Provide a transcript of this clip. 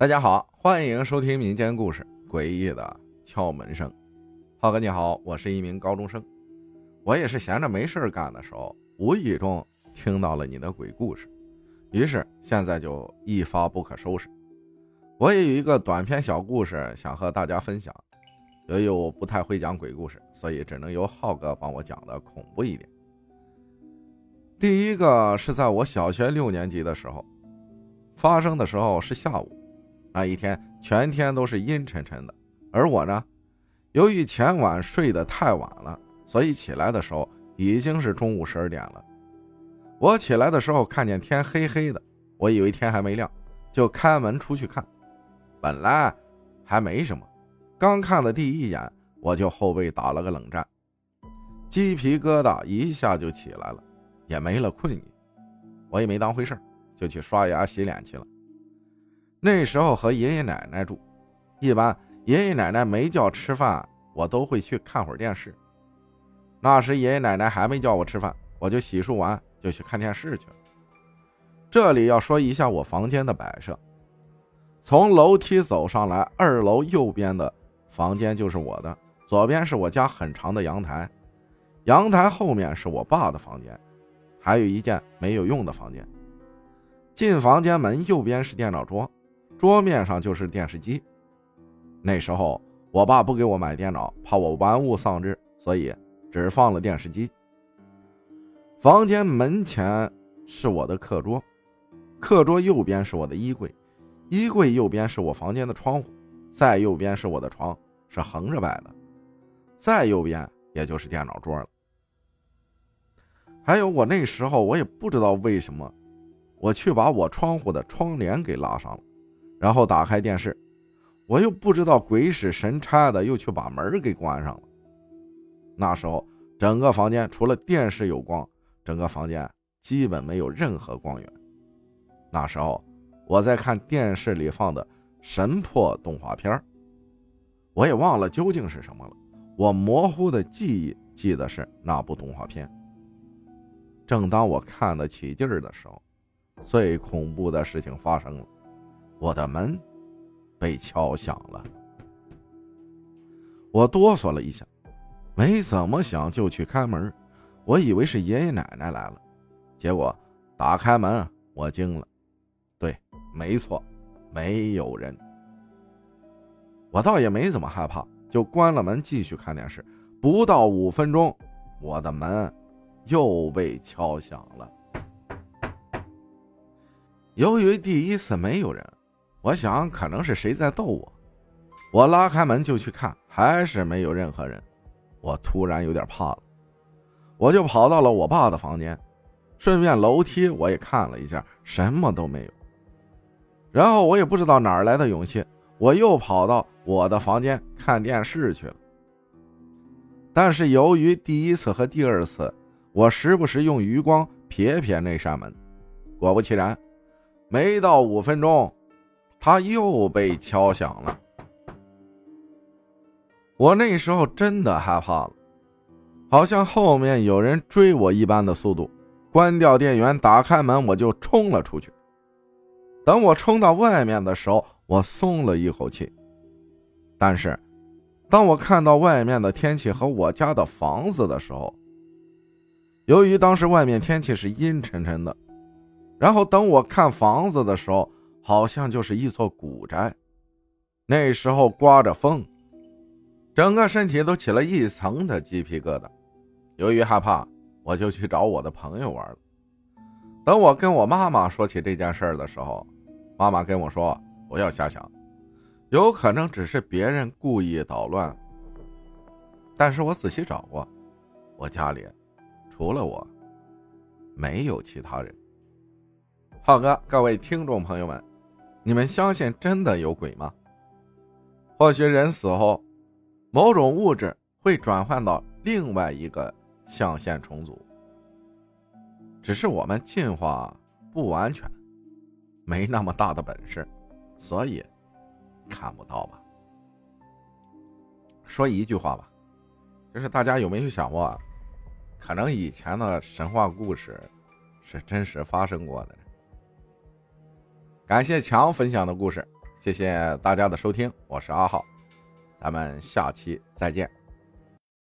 大家好，欢迎收听民间故事《诡异的敲门声》。浩哥你好，我是一名高中生，我也是闲着没事干的时候，无意中听到了你的鬼故事，于是现在就一发不可收拾。我也有一个短篇小故事想和大家分享，由于我不太会讲鬼故事，所以只能由浩哥帮我讲的恐怖一点。第一个是在我小学六年级的时候，发生的时候是下午。那一天全天都是阴沉沉的，而我呢，由于前晚睡得太晚了，所以起来的时候已经是中午十二点了。我起来的时候看见天黑黑的，我以为天还没亮，就开门出去看。本来还没什么，刚看的第一眼，我就后背打了个冷战，鸡皮疙瘩一下就起来了，也没了困意。我也没当回事就去刷牙洗脸去了。那时候和爷爷奶奶住，一般爷爷奶奶没叫吃饭，我都会去看会儿电视。那时爷爷奶奶还没叫我吃饭，我就洗漱完就去看电视去了。这里要说一下我房间的摆设：从楼梯走上来，二楼右边的房间就是我的，左边是我家很长的阳台，阳台后面是我爸的房间，还有一间没有用的房间。进房间门右边是电脑桌。桌面上就是电视机。那时候我爸不给我买电脑，怕我玩物丧志，所以只放了电视机。房间门前是我的课桌，课桌右边是我的衣柜，衣柜右边是我房间的窗户，再右边是我的床，是横着摆的，再右边也就是电脑桌了。还有我那时候我也不知道为什么，我去把我窗户的窗帘给拉上了。然后打开电视，我又不知道鬼使神差的又去把门给关上了。那时候整个房间除了电视有光，整个房间基本没有任何光源。那时候我在看电视里放的神破动画片我也忘了究竟是什么了。我模糊的记忆记得是那部动画片。正当我看得起劲儿的时候，最恐怖的事情发生了。我的门被敲响了，我哆嗦了一下，没怎么想就去开门。我以为是爷爷奶奶来了，结果打开门，我惊了。对，没错，没有人。我倒也没怎么害怕，就关了门继续看电视。不到五分钟，我的门又被敲响了。由于第一次没有人。我想可能是谁在逗我，我拉开门就去看，还是没有任何人。我突然有点怕了，我就跑到了我爸的房间，顺便楼梯我也看了一下，什么都没有。然后我也不知道哪来的勇气，我又跑到我的房间看电视去了。但是由于第一次和第二次，我时不时用余光瞥瞥那扇门，果不其然，没到五分钟。他又被敲响了，我那时候真的害怕了，好像后面有人追我一般的速度，关掉电源，打开门，我就冲了出去。等我冲到外面的时候，我松了一口气。但是，当我看到外面的天气和我家的房子的时候，由于当时外面天气是阴沉沉的，然后等我看房子的时候。好像就是一座古宅，那时候刮着风，整个身体都起了一层的鸡皮疙瘩。由于害怕，我就去找我的朋友玩了。等我跟我妈妈说起这件事的时候，妈妈跟我说：“不要瞎想，有可能只是别人故意捣乱。”但是我仔细找过，我家里除了我，没有其他人。浩哥，各位听众朋友们。你们相信真的有鬼吗？或许人死后，某种物质会转换到另外一个象限重组，只是我们进化不完全，没那么大的本事，所以看不到吧。说一句话吧，就是大家有没有想过，可能以前的神话故事是真实发生过的？感谢强分享的故事，谢谢大家的收听，我是阿浩，咱们下期再见。